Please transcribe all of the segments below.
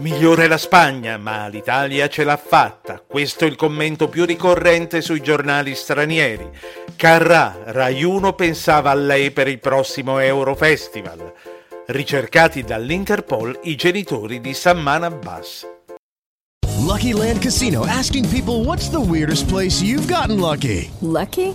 Migliore la Spagna, ma l'Italia ce l'ha fatta. Questo è il commento più ricorrente sui giornali stranieri. Carrà, Rai 1 pensava a lei per il prossimo Eurofestival. Ricercati dall'Interpol i genitori di Samman Abbas. Lucky Land Casino asking people what's the weirdest place you've gotten lucky? Lucky?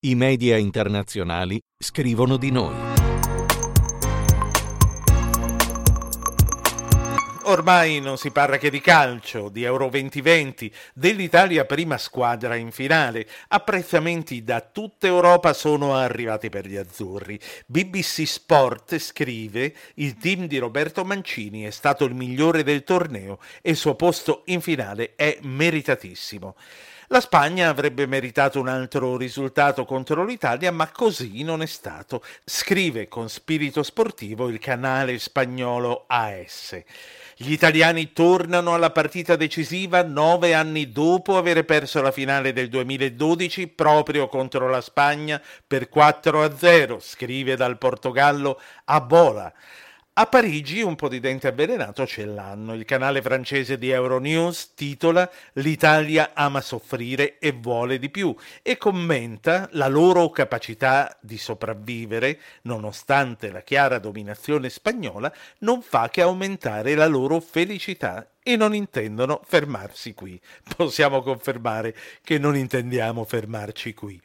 I media internazionali scrivono di noi. Ormai non si parla che di calcio, di Euro 2020, dell'Italia prima squadra in finale. Apprezzamenti da tutta Europa sono arrivati per gli azzurri. BBC Sport scrive: "Il team di Roberto Mancini è stato il migliore del torneo e il suo posto in finale è meritatissimo". La Spagna avrebbe meritato un altro risultato contro l'Italia, ma così non è stato, scrive con spirito sportivo il canale spagnolo AS. Gli italiani tornano alla partita decisiva nove anni dopo aver perso la finale del 2012 proprio contro la Spagna per 4 a 0, scrive dal Portogallo a Bola. A Parigi un po' di dente avvelenato ce l'hanno. Il canale francese di Euronews titola L'Italia ama soffrire e vuole di più e commenta la loro capacità di sopravvivere, nonostante la chiara dominazione spagnola, non fa che aumentare la loro felicità e non intendono fermarsi qui. Possiamo confermare che non intendiamo fermarci qui.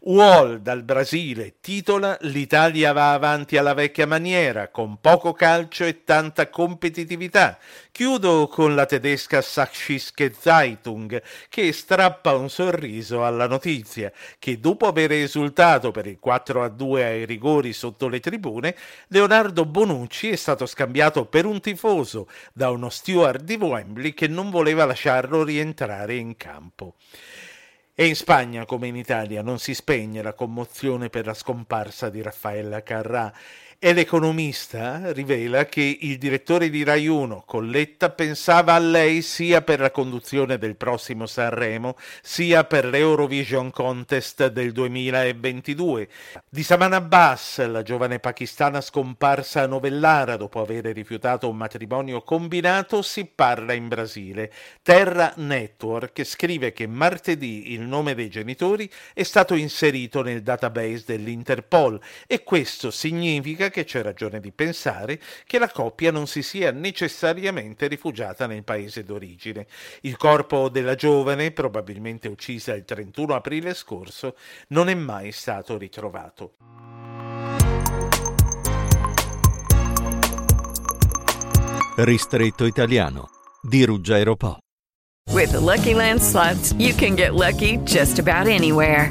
Wall dal Brasile titola L'Italia va avanti alla vecchia maniera, con poco calcio e tanta competitività. Chiudo con la tedesca Sachsische Zeitung che strappa un sorriso alla notizia che dopo aver esultato per il 4 a 2 ai rigori sotto le tribune, Leonardo Bonucci è stato scambiato per un tifoso da uno steward di Wembley che non voleva lasciarlo rientrare in campo. E in Spagna, come in Italia, non si spegne la commozione per la scomparsa di Raffaella Carrà e l'economista rivela che il direttore di Rai 1, Colletta, pensava a lei sia per la conduzione del prossimo Sanremo, sia per l'Eurovision Contest del 2022. Di Saman Abbas, la giovane pakistana scomparsa a Novellara dopo aver rifiutato un matrimonio combinato, si parla in Brasile. Terra Network scrive che martedì il nome dei genitori è stato inserito nel database dell'Interpol e questo significa che c'è ragione di pensare che la coppia non si sia necessariamente rifugiata nel paese d'origine. Il corpo della giovane, probabilmente uccisa il 31 aprile scorso, non è mai stato ritrovato. Ristretto italiano di Ruggero Po. With the Lucky Land slots, you can get lucky just about anywhere.